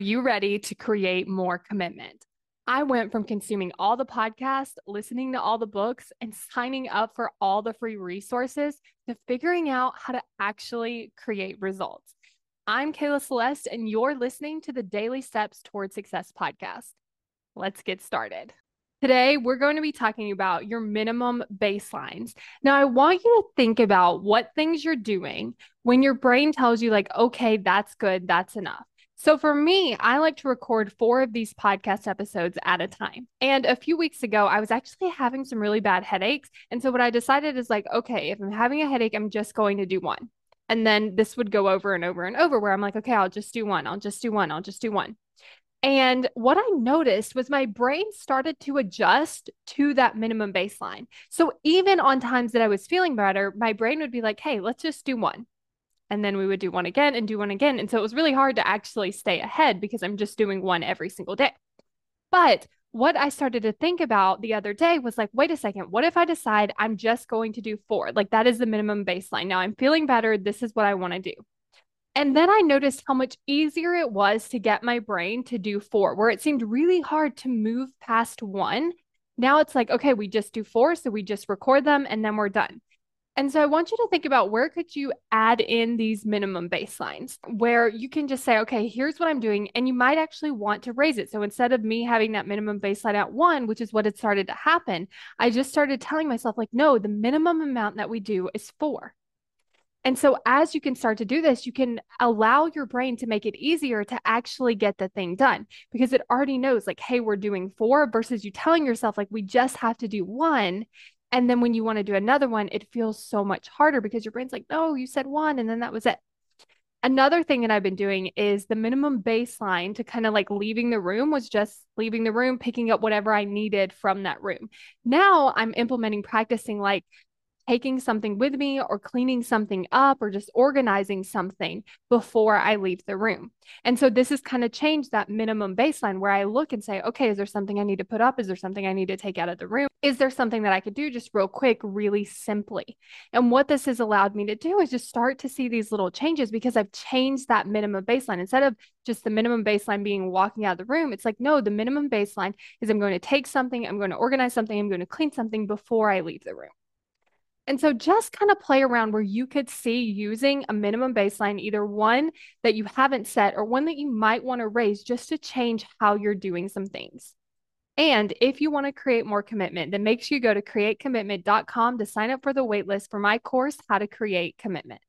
you ready to create more commitment? I went from consuming all the podcasts, listening to all the books, and signing up for all the free resources to figuring out how to actually create results. I'm Kayla Celeste, and you're listening to the Daily Steps Toward Success podcast. Let's get started. Today, we're going to be talking about your minimum baselines. Now, I want you to think about what things you're doing when your brain tells you, like, okay, that's good, that's enough. So for me, I like to record four of these podcast episodes at a time. And a few weeks ago, I was actually having some really bad headaches. And so what I decided is like, okay, if I'm having a headache, I'm just going to do one. And then this would go over and over and over where I'm like, okay, I'll just do one. I'll just do one. I'll just do one. And what I noticed was my brain started to adjust to that minimum baseline. So even on times that I was feeling better, my brain would be like, hey, let's just do one and then we would do one again and do one again. And so it was really hard to actually stay ahead because I'm just doing one every single day. But what I started to think about the other day was like, wait a second, what if I decide I'm just going to do four? Like that is the minimum baseline. Now I'm feeling better. This is what I want to do. And then I noticed how much easier it was to get my brain to do four, where it seemed really hard to move past one. Now it's like, okay, we just do four. So we just record them and then we're done. And so I want you to think about where could you add in these minimum baselines where you can just say, okay, here's what I'm doing. And you might actually want to raise it. So instead of me having that minimum baseline at one, which is what had started to happen, I just started telling myself, like, no, the minimum amount that we do is four. And so as you can start to do this, you can allow your brain to make it easier to actually get the thing done because it already knows, like, hey, we're doing four versus you telling yourself, like, we just have to do one. And then when you want to do another one, it feels so much harder because your brain's like, no, you said one, and then that was it. Another thing that I've been doing is the minimum baseline to kind of like leaving the room was just leaving the room, picking up whatever I needed from that room. Now I'm implementing practicing like taking something with me or cleaning something up or just organizing something before I leave the room. And so this has kind of changed that minimum baseline where I look and say, okay, is there something I need to put up? Is there something I need to take out of the room? Is there something that I could do just real quick, really simply? And what this has allowed me to do is just start to see these little changes because I've changed that minimum baseline. Instead of just the minimum baseline being walking out of the room, it's like, no, the minimum baseline is I'm going to take something, I'm going to organize something, I'm going to clean something before I leave the room. And so just kind of play around where you could see using a minimum baseline, either one that you haven't set or one that you might want to raise just to change how you're doing some things. And if you want to create more commitment, then make sure you go to createcommitment.com to sign up for the waitlist for my course, How to Create Commitment.